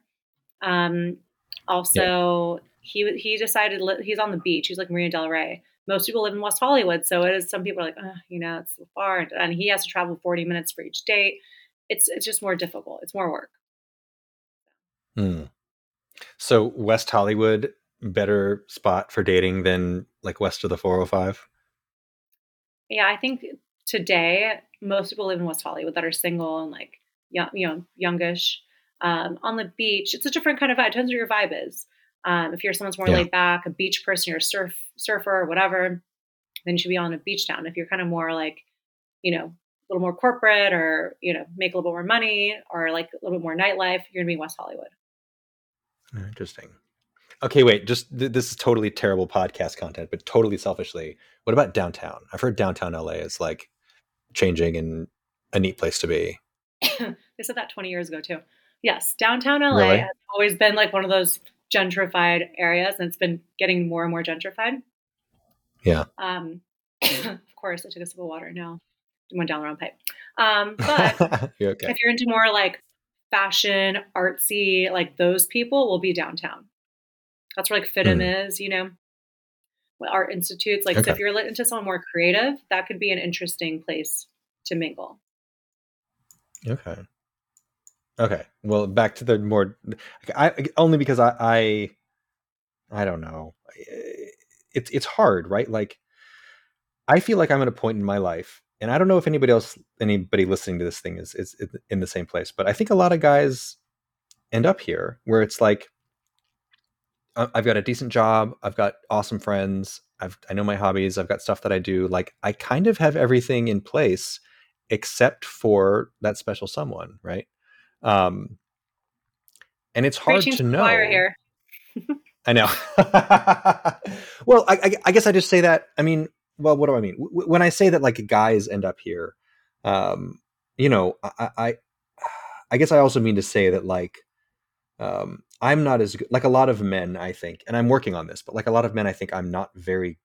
Speaker 2: Um, also, yeah. he he decided he's on the beach. He's like Marina Del Rey. Most people live in West Hollywood, so it is. Some people are like, oh, you know, it's so far, and he has to travel forty minutes for each date. It's it's just more difficult. It's more work.
Speaker 1: Hmm. So West Hollywood better spot for dating than like west of the 405?
Speaker 2: Yeah, I think today most people live in West Hollywood that are single and like young, you know, youngish. Um, on the beach, it's a different kind of vibe. It depends what your vibe is. Um, if you're someone's more yeah. laid back, a beach person, you're a surf surfer or whatever, then you should be on a beach town. If you're kind of more like, you know, a little more corporate or you know, make a little bit more money or like a little bit more nightlife, you're gonna be in West Hollywood.
Speaker 1: Interesting. Okay, wait. Just th- this is totally terrible podcast content, but totally selfishly, what about downtown? I've heard downtown LA is like changing and a neat place to be.
Speaker 2: they said that 20 years ago too. Yes, downtown LA
Speaker 1: Really?
Speaker 2: has always been like one of those gentrified areas, and it's been getting more and more gentrified.
Speaker 1: Yeah.
Speaker 2: Um, of course, I took a sip of water. No, went down the wrong pipe. Um, but
Speaker 1: You're okay.
Speaker 2: if you're into more like fashion, artsy, like those people will be downtown. That's where like FIDM
Speaker 1: Hmm.
Speaker 2: is, you know, art institutes. Like, so if you're into someone more creative, that could be an interesting place to mingle.
Speaker 1: Okay. Okay. Well, back to the more, I only because I, I, I don't know. It's it's hard, right? Like, I feel like I'm at a point in my life, and I don't know if anybody else, anybody listening to this thing is is in the same place, but I think a lot of guys end up here where it's like, I've got a decent job, I've got awesome friends, I've I know my hobbies, I've got stuff that I do. Like, I kind of have everything in place except for that special someone, right? Um, and it's hard
Speaker 2: Preaching
Speaker 1: to know. I know. well, I, I, I guess I just say that. I mean, well, what do I mean? When I say that, like guys end up here, um, you know, I, I, I guess I also mean to say that, like, um, I'm not as good. Like a lot of men, I think, and I'm working on this, but like a lot of men, I think I'm not very.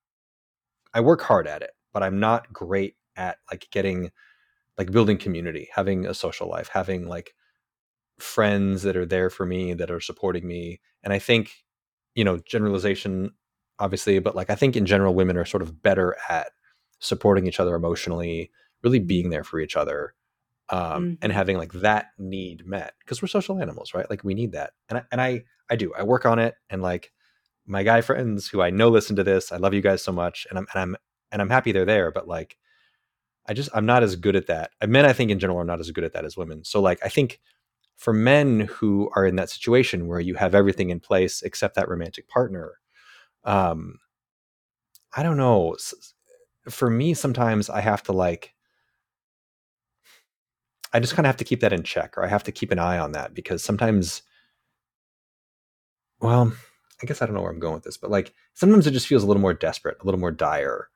Speaker 1: I work hard at it, but I'm not great at like getting, like building community, having a social life, having like friends that are there for me that are supporting me and i think you know generalization obviously but like i think in general women are sort of better at supporting each other emotionally really being there for each other um, and
Speaker 2: Mhm.
Speaker 1: having like that need met because we're social animals right like we need that and I, and I i do i work on it and like my guy friends who i know listen to this i love you guys so much and i'm and i'm and i'm happy they're there but like i just i'm not as good at that men i think in general are not as good at that as women so like i think for men who are in that situation where you have everything in place except that romantic partner um i don't know for me sometimes i have to like i just kind of have to keep that in check or i have to keep an eye on that because sometimes well i guess i don't know where i'm going with this but like sometimes it just feels a little more desperate a little more dire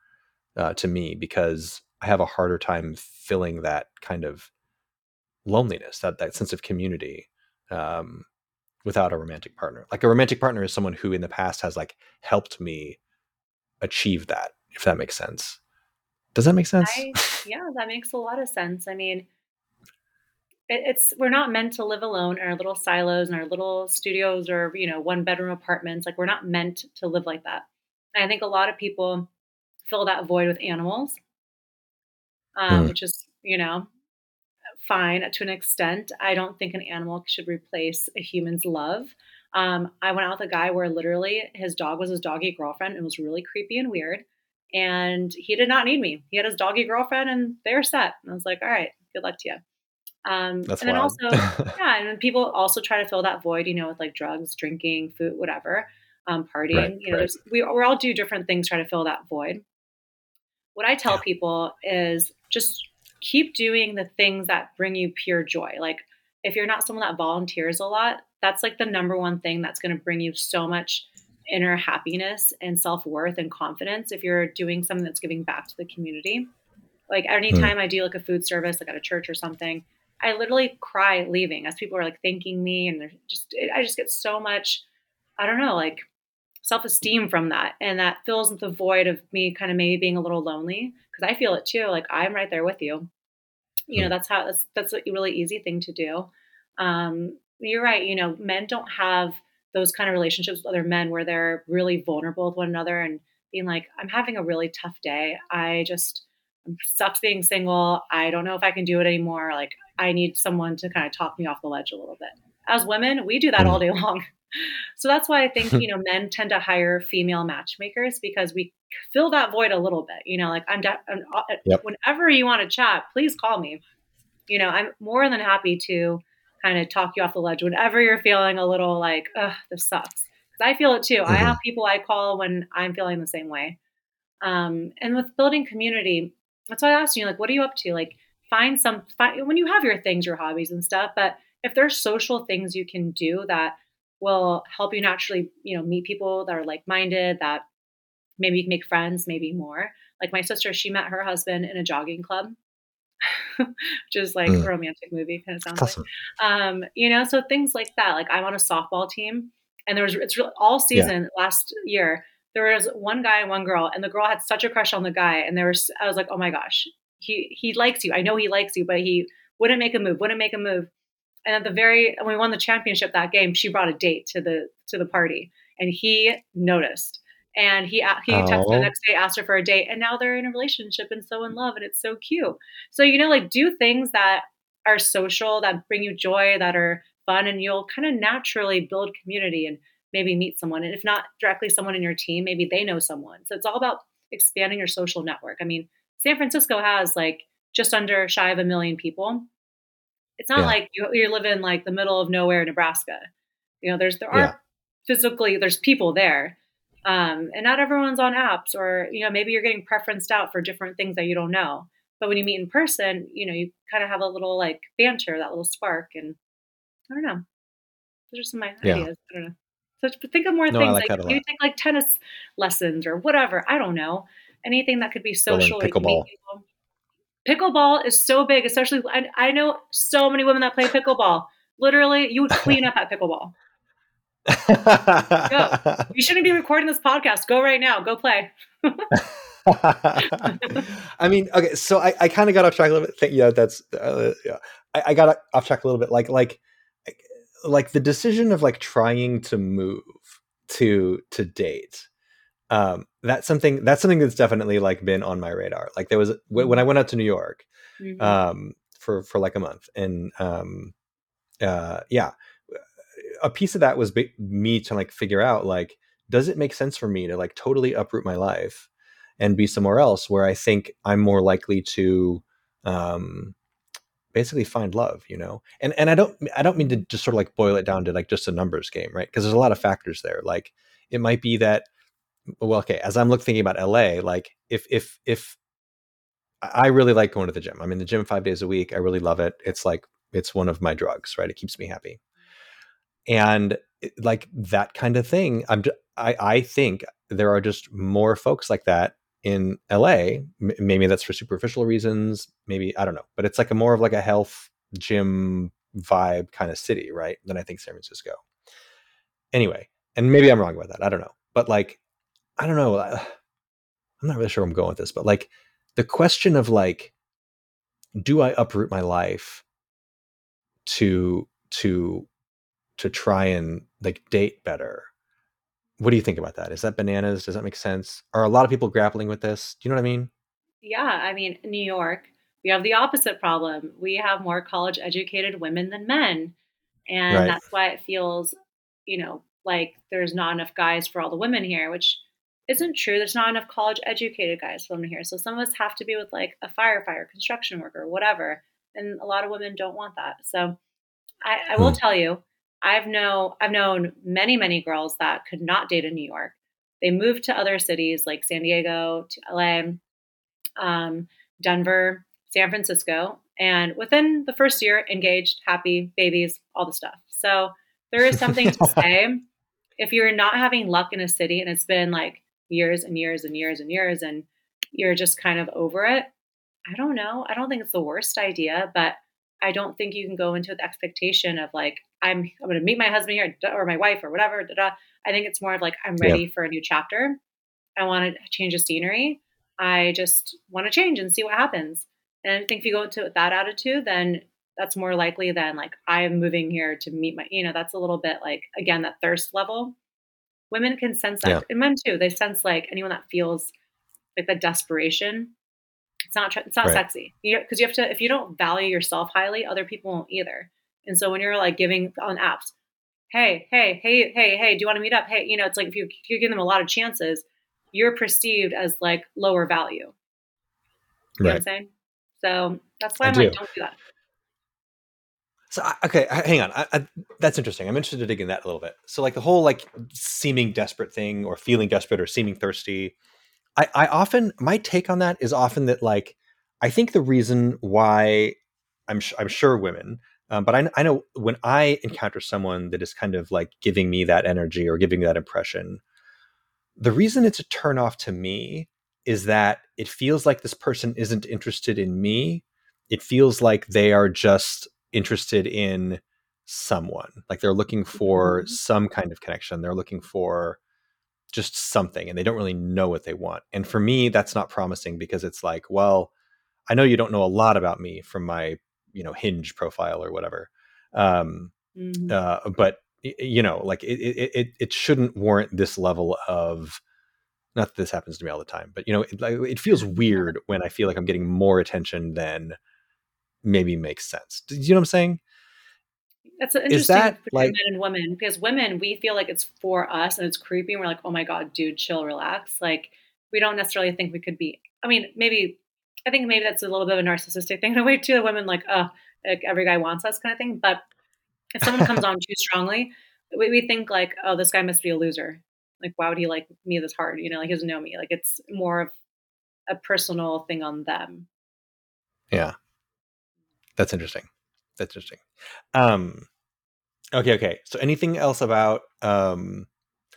Speaker 1: uh, to me because i have a harder time filling that kind of loneliness that that sense of community um, without a romantic partner like a romantic partner is someone who in the past has like helped me achieve that if that makes sense does that make sense
Speaker 2: I, yeah, that makes a lot of sense. I mean, it, it's we're not meant to live alone in our little silos and our little studios or you know one bedroom apartments. Like we're not meant to live like that. And I think a lot of people fill that void with animals, um,
Speaker 1: Hmm.
Speaker 2: which is you know fine to an extent. I don't think an animal should replace a human's love. Um, I went out with a guy where literally his dog was his doggy girlfriend. It was really creepy and weird. And he did not need me. He had his doggy girlfriend and they're set. And I was like, all right, good luck to you. Um,
Speaker 1: that's
Speaker 2: and then
Speaker 1: wild
Speaker 2: also, yeah, and then people also try to fill that void, you know, with like drugs, drinking, food, whatever, um, partying.
Speaker 1: Right,
Speaker 2: you know,
Speaker 1: right.
Speaker 2: we, we all do different things try to fill that void. What I tell
Speaker 1: Yeah.
Speaker 2: people is just keep doing the things that bring you pure joy. Like if you're not someone that volunteers a lot, that's like the number one thing that's going to bring you so much inner happiness and self-worth and confidence if you're doing something that's giving back to the community. Like anytime hmm. I do like a food service, like at a church or something, I literally cry leaving as people are like thanking me and they're just I just get so much I don't know, like self-esteem from that and that fills the void of me kind of maybe being a little lonely because I feel it too. Like I'm right there with you. You know,
Speaker 1: Hmm.
Speaker 2: that's how that's that's a really easy thing to do. Um, you're right. You know, men don't have those kind of relationships with other men where they're really vulnerable with one another and being like, I'm having a really tough day. I just sucks being single. I don't know if I can do it anymore. Like I need someone to kind of talk me off the ledge a little bit. As women, we do that all day long. So that's why I think, you know, men tend to hire female matchmakers because we fill that void a little bit. You know, like I'm, de- I'm uh,
Speaker 1: Yep.
Speaker 2: whenever you want to chat, please call me. You know, I'm more than happy to kind of talk you off the ledge whenever you're feeling a little like, ugh, this sucks. Because I feel it too. I
Speaker 1: Mhm.
Speaker 2: have people I call when I'm feeling the same way. Um, and with building community, that's why I asked you, like, what are you up to? Like, find some, find, when you have your things, your hobbies and stuff, but if there's social things you can do that will help you naturally, you know, meet people that are like minded, that maybe you can make friends, maybe more. Like my sister, she met her husband in a jogging club. which is like mm. a romantic movie kind of sounds awesome. like. Um, you know, so things like that. Like I'm on a softball team, and there was it's really, all season yeah. last year. There was one guy and one girl, and the girl had such a crush on the guy, and there was I was like, oh my gosh, he he likes you. I know he likes you, but he wouldn't make a move. Wouldn't make a move. And at the very when we won the championship that game, she brought a date to the to the party, and he noticed. And he he oh. texted the oh. next day, asked her for a date, and now they're in a relationship and so in love, and it's so cute. So you know, like do things that are social, that bring you joy, that are fun, and you'll kind of naturally build community and maybe meet someone. And if not directly someone in your team, maybe they know someone. So it's all about expanding your social network. I mean, San Francisco has like just under shy of a million people. It's not yeah. like you, you live in like the middle of nowhere, Nebraska. You know, there's there are yeah. physically there's people there, um, and not everyone's on apps, or you know maybe you're getting preferenced out for different things that you don't know. But when you meet in person, you know you kind of have a little like banter, that little spark, and I don't know. Those are some of my yeah. ideas. I don't know. So think of more no, things like, like you take like tennis lessons or whatever. I don't know anything that could be social.
Speaker 1: Pickleball.
Speaker 2: Pickleball is so big, especially I, I know so many women that play pickleball. Literally, you would clean up at pickleball. Go. You shouldn't be recording this podcast. Go right now. Go play.
Speaker 1: I mean, okay, so I, I kind of got off track a little bit. Yeah, that's uh, yeah. I, I, got off track a little bit. Like like like the decision of like trying to move to to date. Um, that's something that's something that's definitely like been on my radar. Like there was when I went out to New York mm-hmm. um, for for like a month, and um, uh, yeah, a piece of that was me to like figure out like does it make sense for me to like totally uproot my life and be somewhere else where I think I'm more likely to um, basically find love, you know. And and I don't I don't mean to just sort of like boil it down to like just a numbers game, right? Because there's a lot of factors there. Like it might be that well, okay, as I'm looking thinking about LA, like if if if I really like going to the gym. I'm in the gym five days a week. I really love it. It's like it's one of my drugs, right? It keeps me happy and like that kind of thing i'm I, I think there are just more folks like that in la M- maybe that's for superficial reasons maybe i don't know but it's like a more of like a health gym vibe kind of city right than i think san francisco anyway and maybe i'm wrong about that i don't know but like i don't know i'm not really sure where i'm going with this but like the question of like do i uproot my life to to to try and like date better. What do you think about that? Is that bananas? Does that make sense? Are a lot of people grappling with this? Do you know what I mean?
Speaker 2: Yeah, I mean, New York, we have the opposite problem. We have more college educated women than men. And right. that's why it feels, you know, like there's not enough guys for all the women here, which isn't true. There's not enough college educated guys for women here. So some of us have to be with like a firefighter, construction worker, whatever. And a lot of women don't want that. So I, I will hmm. tell you, I've know I've known many many girls that could not date in New York. They moved to other cities like San Diego, to LA, um, Denver, San Francisco, and within the first year, engaged, happy, babies, all the stuff. So there is something to say. If you're not having luck in a city and it's been like years and years and years and years, and you're just kind of over it, I don't know. I don't think it's the worst idea, but I don't think you can go into the expectation of like I'm I'm going to meet my husband here or my wife or whatever. Da, da. I think it's more of like I'm ready yeah. for a new chapter. I want to change the scenery. I just want to change and see what happens. And I think if you go into that attitude, then that's more likely than like I am moving here to meet my. You know, that's a little bit like again that thirst level. Women can sense that, yeah. and men too. They sense like anyone that feels like the desperation it's not it's not right. sexy because you, you have to if you don't value yourself highly, other people won't either. And so when you're like giving on apps, hey, hey, hey, hey, hey, do you want to meet up? Hey, you know, it's like if you, if you give them a lot of chances, you're perceived as like lower value. You right. know what I'm saying? So that's why I I'm do. like, don't do that.
Speaker 1: So okay, hang on. I, I, that's interesting. I'm interested to dig in that a little bit. So like the whole like seeming desperate thing, or feeling desperate, or seeming thirsty. I, I often my take on that is often that like I think the reason why I'm I'm sure women Um, but I, I know when I encounter someone that is kind of like giving me that energy or giving that impression, the reason it's a turnoff to me is that it feels like this person isn't interested in me. It feels like they are just interested in someone. Like they're looking for mm-hmm. some kind of connection. They're looking for just something and they don't really know what they want. And for me, that's not promising because it's like, well, I know you don't know a lot about me from my, you know, hinge profile or whatever. Um, mm-hmm. uh, but you know, like it, it, it, it shouldn't warrant this level of, not that this happens to me all the time, but you know, it, it feels weird when I feel like I'm getting more attention than maybe makes sense. Do you know what I'm saying?
Speaker 2: That's interesting Is that, like, men and women because women we feel like it's for us and it's creepy and we're like, oh my god, dude, chill, relax. Like we don't necessarily think we could be. I mean, maybe I think maybe that's a little bit of a narcissistic thing in a way too. The Women like, oh, like every guy wants us kind of thing. But if someone comes on too strongly, we, we think like, oh, this guy must be a loser. Like, why would he like me this hard? You know, like he doesn't know me. Like it's more of a personal thing on them.
Speaker 1: Yeah, that's interesting. That's interesting. Um, okay, okay. So anything else about um,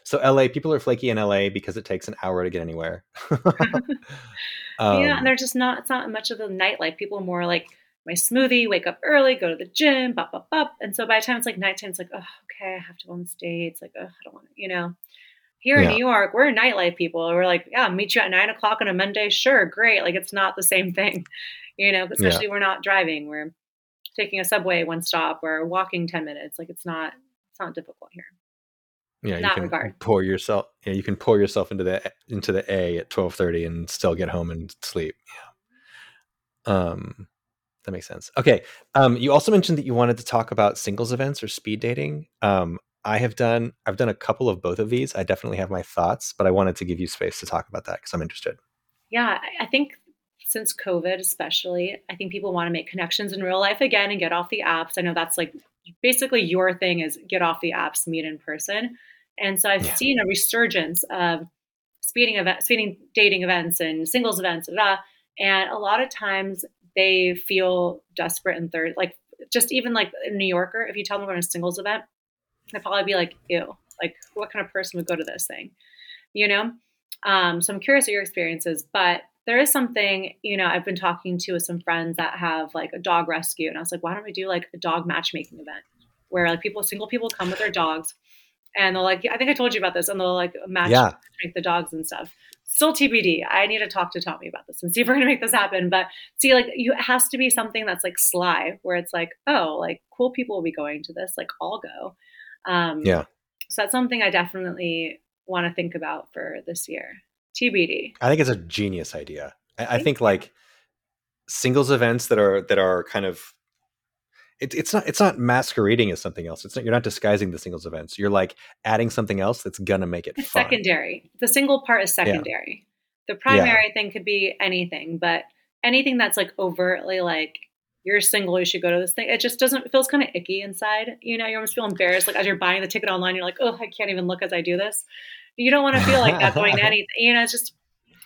Speaker 1: so LA? People are flaky in LA because it takes an hour to get anywhere.
Speaker 2: um, yeah, and they're just not. It's not much of a nightlife. People are more like my smoothie, wake up early, go to the gym, bop, bop, bop. And so by the time it's like nighttime, it's like, oh, okay, I have to go on the. It's like, oh, I don't want to, you know. Here in. New York, we're nightlife people. We're like, yeah, meet you at nine o'clock on a Monday. Sure, great. Like it's not the same thing, you know. Especially yeah. we're not driving. We're taking a subway one stop or walking 10 minutes. Like it's not, it's not difficult here.
Speaker 1: Yeah, you can regard. pour yourself. Yeah, you can pour yourself into the into the A at twelve thirty and still get home and sleep. Yeah. Um, that makes sense. Okay. Um, you also mentioned that you wanted to talk about singles events or speed dating. Um, I have done. I've done a couple of both of these. I definitely have my thoughts, but I wanted to give you space to talk about that because I'm interested.
Speaker 2: Yeah, I think since COVID, especially, I think people want to make connections in real life again and get off the apps. I know that's like basically your thing is get off the apps, meet in person. And so I've yeah. seen a resurgence of speeding event, speeding dating events and singles events, blah, blah, and a lot of times they feel desperate and third. Like just even like a New Yorker, if you tell them we're to a singles event, they'll probably be like, "Ew, like what kind of person would go to this thing?" You know. Um, so I'm curious what your experiences, but there is something, you know, I've been talking to with some friends that have like a dog rescue, and I was like, why don't we do like a dog matchmaking event where like people, single people come with their dogs, and they'll like, I think I told you about this, and they'll like match yeah. the dogs and stuff. Still TBD. I need to talk to Tommy about this and see if we're gonna make this happen. But see, like, you it has to be something that's like sly, where it's like, oh, like cool people will be going to this, like I'll go. Um,
Speaker 1: yeah.
Speaker 2: So that's something I definitely want to think about for this year. TBD.
Speaker 1: I think it's a genius idea. I, I think like singles events that are that are kind of it, it's not it's not masquerading as something else. It's not you're not disguising the singles events. You're like adding something else that's gonna make it
Speaker 2: secondary. The single part is secondary. Yeah. The primary yeah. thing could be anything, but anything that's like overtly like you're single, you should go to this thing. It just doesn't it feels kind of icky inside. You know, you almost feel embarrassed. Like as you're buying the ticket online, you're like, oh, I can't even look as I do this you don't want to feel like that going to anything. You know, it's just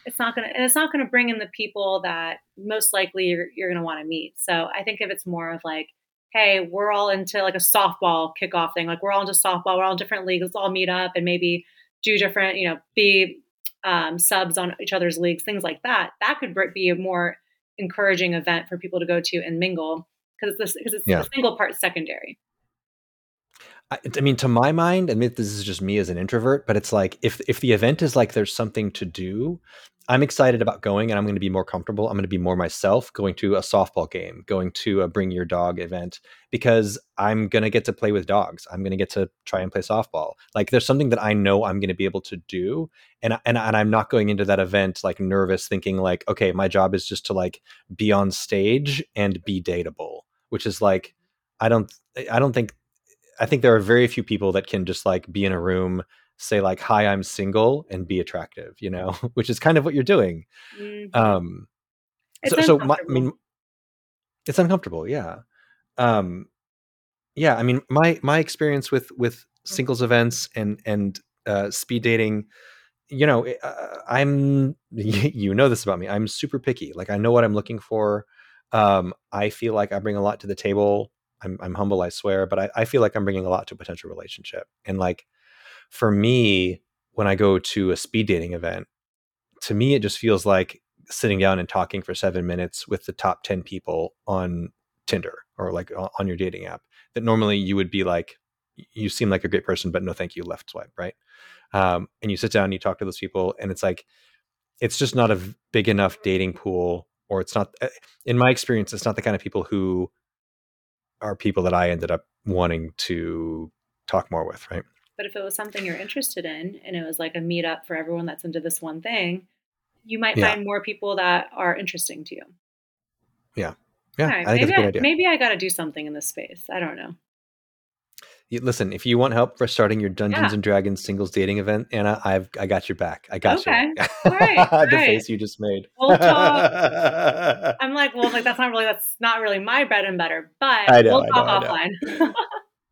Speaker 2: it's not gonna and it's not gonna bring in the people that most likely you're you're gonna want to meet. So I think if it's more of like, hey, we're all into like a softball kickoff thing, like we're all into softball, we're all in different leagues, let's all meet up and maybe do different, you know, be um, subs on each other's leagues, things like that. That could be a more encouraging event for people to go to and mingle because it's because it's yeah. the single part secondary.
Speaker 1: I, I, mean, to my mind, admit this is just me as an introvert, but it's like if if the event is like there's something to do, I'm excited about going, and I'm going to be more comfortable. I'm going to be more myself going to a softball game, going to a bring your dog event because I'm going to get to play with dogs. I'm going to get to try and play softball. Like there's something that I know I'm going to be able to do, and and and I'm not going into that event like nervous, thinking like, okay, my job is just to like be on stage and be dateable, which is like I don't I don't think I think there are very few people that can just like be in a room, say like, "Hi, I'm single," and be attractive. You know, which is kind of what you're doing. Mm-hmm. Um, so, so my, I mean, it's uncomfortable. Yeah. Um, yeah. I mean, my my experience with with singles events and and uh, speed dating you know eh, uh, i'm you know this about me i'm super picky like i know what i'm looking for um, i feel like i bring a lot to the table I'm, I'm humble, I swear, but I, I feel like I'm bringing a lot to a potential relationship. And like, for me, when I go to a speed dating event, to me, it just feels like sitting down and talking for seven minutes with the top 10 people on Tinder or like on your dating app that normally you would be like, you seem like a great person, but no, thank you, left swipe, right? Um, and you sit down and you talk to those people, and it's like, it's just not a big enough dating pool, or it's not, eh, in my experience, it's not the kind of people who are people that I ended up wanting to talk more with, right?
Speaker 2: But if it was something you're interested in and it was like a meetup for everyone that's into this one thing, you might yeah. find more people that are interesting to you.
Speaker 1: Yeah. Yeah.
Speaker 2: Right, I maybe, I, maybe I got to do something in this space. I don't know.
Speaker 1: Listen, if you want help for starting your Dungeons yeah. and Dragons singles dating event, Anna, I've I got your back. I got
Speaker 2: okay.
Speaker 1: you.
Speaker 2: All right. All
Speaker 1: the
Speaker 2: right.
Speaker 1: face you just made.
Speaker 2: We'll talk. I'm like, well, like that's not really that's not really my bread and butter, but I know, we'll talk know, offline.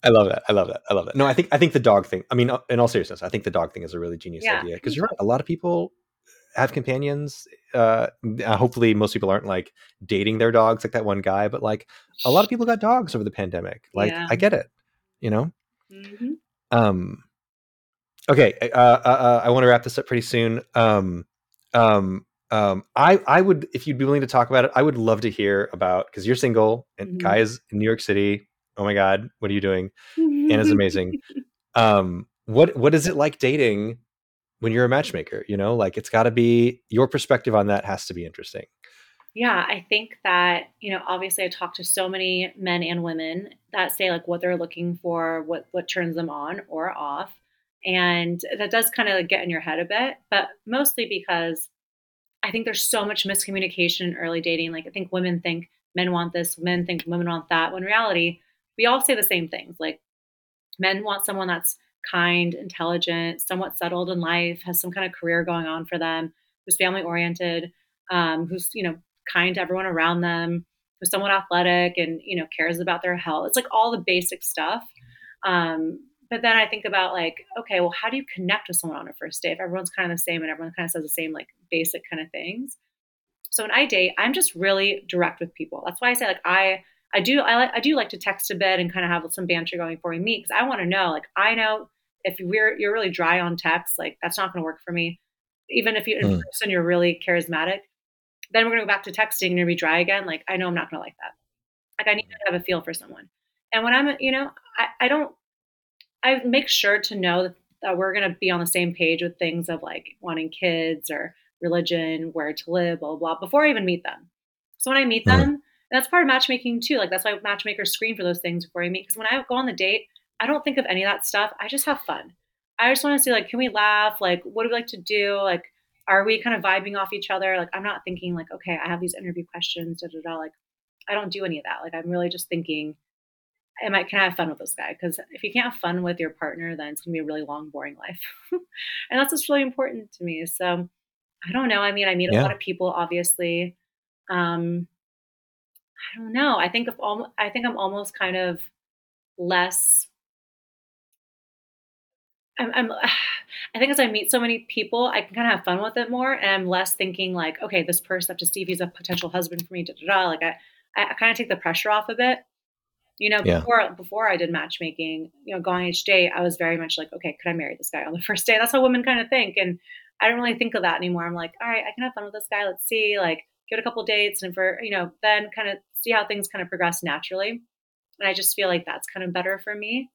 Speaker 1: I love that. I love that. I love that. No, I think I think the dog thing. I mean, uh, in all seriousness, I think the dog thing is a really genius yeah. idea because you're right. A lot of people have companions. Uh, uh, hopefully, most people aren't like dating their dogs like that one guy, but like a lot of people got dogs over the pandemic. Like, yeah. I get it. You know. Mm-hmm. Um. Okay. Uh, uh, uh I want to wrap this up pretty soon. Um. Um. Um, I I would if you'd be willing to talk about it, I would love to hear about because you're single and mm-hmm. guys in New York City oh my god what are you doing anna's amazing um what what is it like dating when you're a matchmaker you know like it's got to be your perspective on that has to be interesting
Speaker 2: yeah i think that you know obviously i talk to so many men and women that say like what they're looking for what what turns them on or off. And that does kind of like get in your head a bit but mostly because i think there's so much miscommunication in early dating. Like i think women think men want this men think women want that when reality we all say the same things. Like men want someone that's kind, intelligent, somewhat settled in life, has some kind of career going on for them, who's family oriented, um, who's, you know, kind to everyone around them, who's somewhat athletic and, you know, cares about their health. It's like all the basic stuff. Um, but then I think about like, okay, well, how do you connect with someone on a first date if everyone's kind of the same and everyone kind of says the same like basic kind of things? So when I date, I'm just really direct with people. That's why I say like I I do I like I do like to text a bit and kind of have some banter going before we meet because I want to know like I know if we're you're really dry on text like that's not going to work for me. Even if you in mm. person you're really charismatic, then we're going to go back to texting and be dry again. Like I know I'm not going to like that. Like I need to have a feel for someone. And when I'm you know I I don't I make sure to know that, that we're going to be on the same page with things of like wanting kids or religion, where to live, blah blah, blah before I even meet them. So when I meet them that's part of matchmaking too. Like that's why matchmakers screen for those things before you meet. Because when I go on the date, I don't think of any of that stuff. I just have fun. I just want to see like, can we laugh? Like, what do we like to do? Like, are we kind of vibing off each other? Like, I'm not thinking like, okay, I have these interview questions. Da, da, da. Like, I don't do any of that. Like, I'm really just thinking, am I can I have fun with this guy? Because if you can't have fun with your partner, then it's gonna be a really long, boring life. and that's what's really important to me. So I don't know. I mean, I meet yeah. a lot of people, obviously. Um, I don't know. I think of all, I think I'm almost kind of less. I'm, I'm, I think as I meet so many people, I can kind of have fun with it more, and I'm less thinking like, okay, this person I have to see if he's a potential husband for me. Da, da, da. Like I, I kind of take the pressure off a bit. You know, yeah. before before I did matchmaking, you know, going each day, I was very much like, okay, could I marry this guy on the first day? That's how women kind of think, and I don't really think of that anymore. I'm like, all right, I can have fun with this guy. Let's see, like, give it a couple dates, and for you know, then kind of see how things kind of progress naturally. And I just feel like that's kind of better for me.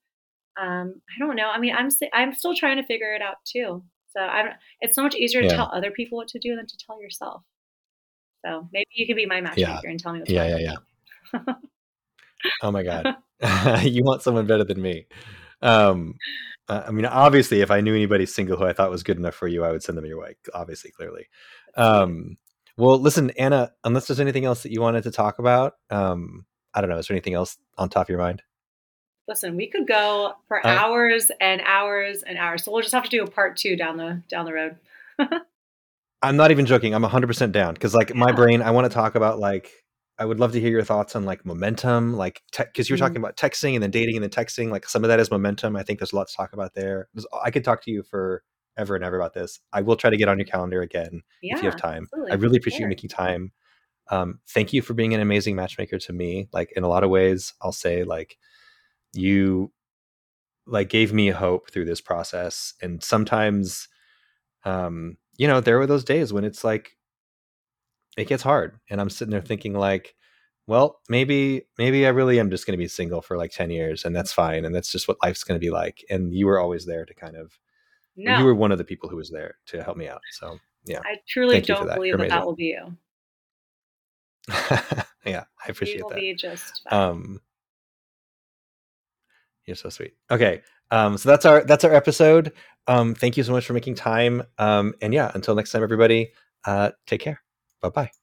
Speaker 2: Um, I don't know. I mean, I'm I'm still trying to figure it out too. So I'm. It's so much easier to yeah. tell other people what to do than to tell yourself. So maybe you could be my matchmaker yeah. and tell me. What's
Speaker 1: yeah, yeah, yeah. oh my god, you want someone better than me. Um, I mean, obviously, if I knew anybody single who I thought was good enough for you, I would send them your way. Obviously, clearly. Um, well, listen, Anna, unless there's anything else that you wanted to talk about, um, I don't know, is there anything else on top of your mind?
Speaker 2: Listen, we could go for uh, hours and hours and hours. So we'll just have to do a part two down the down the road.
Speaker 1: I'm not even joking. I'm 100% down because like my brain, I want to talk about like I would love to hear your thoughts on like momentum, like because te- you're mm-hmm. talking about texting and then dating and then texting. Like some of that is momentum. I think there's a lot to talk about there. I could talk to you for ever and ever about this. I will try to get on your calendar again yeah, if you have time. Absolutely. I really appreciate sure. you making time. Um, thank you for being an amazing matchmaker to me. Like in a lot of ways, I'll say like you like gave me hope through this process. And sometimes, um, you know, there were those days when it's like it gets hard, and I'm sitting there thinking like, well, maybe maybe I really am just going to be single for like ten years, and that's fine, and that's just what life's going to be like. And you were always there to kind of.
Speaker 2: No,
Speaker 1: You were one of the people who was there to help me out. So yeah,
Speaker 2: I truly
Speaker 1: Thank
Speaker 2: don't
Speaker 1: that.
Speaker 2: believe that that will be you.
Speaker 1: yeah, I
Speaker 2: You
Speaker 1: appreciate
Speaker 2: will
Speaker 1: that.
Speaker 2: just.
Speaker 1: Um, you're so sweet. Okay, um, so that's our that's our episode. Um, thank you so much for making time. Um, and yeah, until next time, everybody. Uh, take care. Bye bye.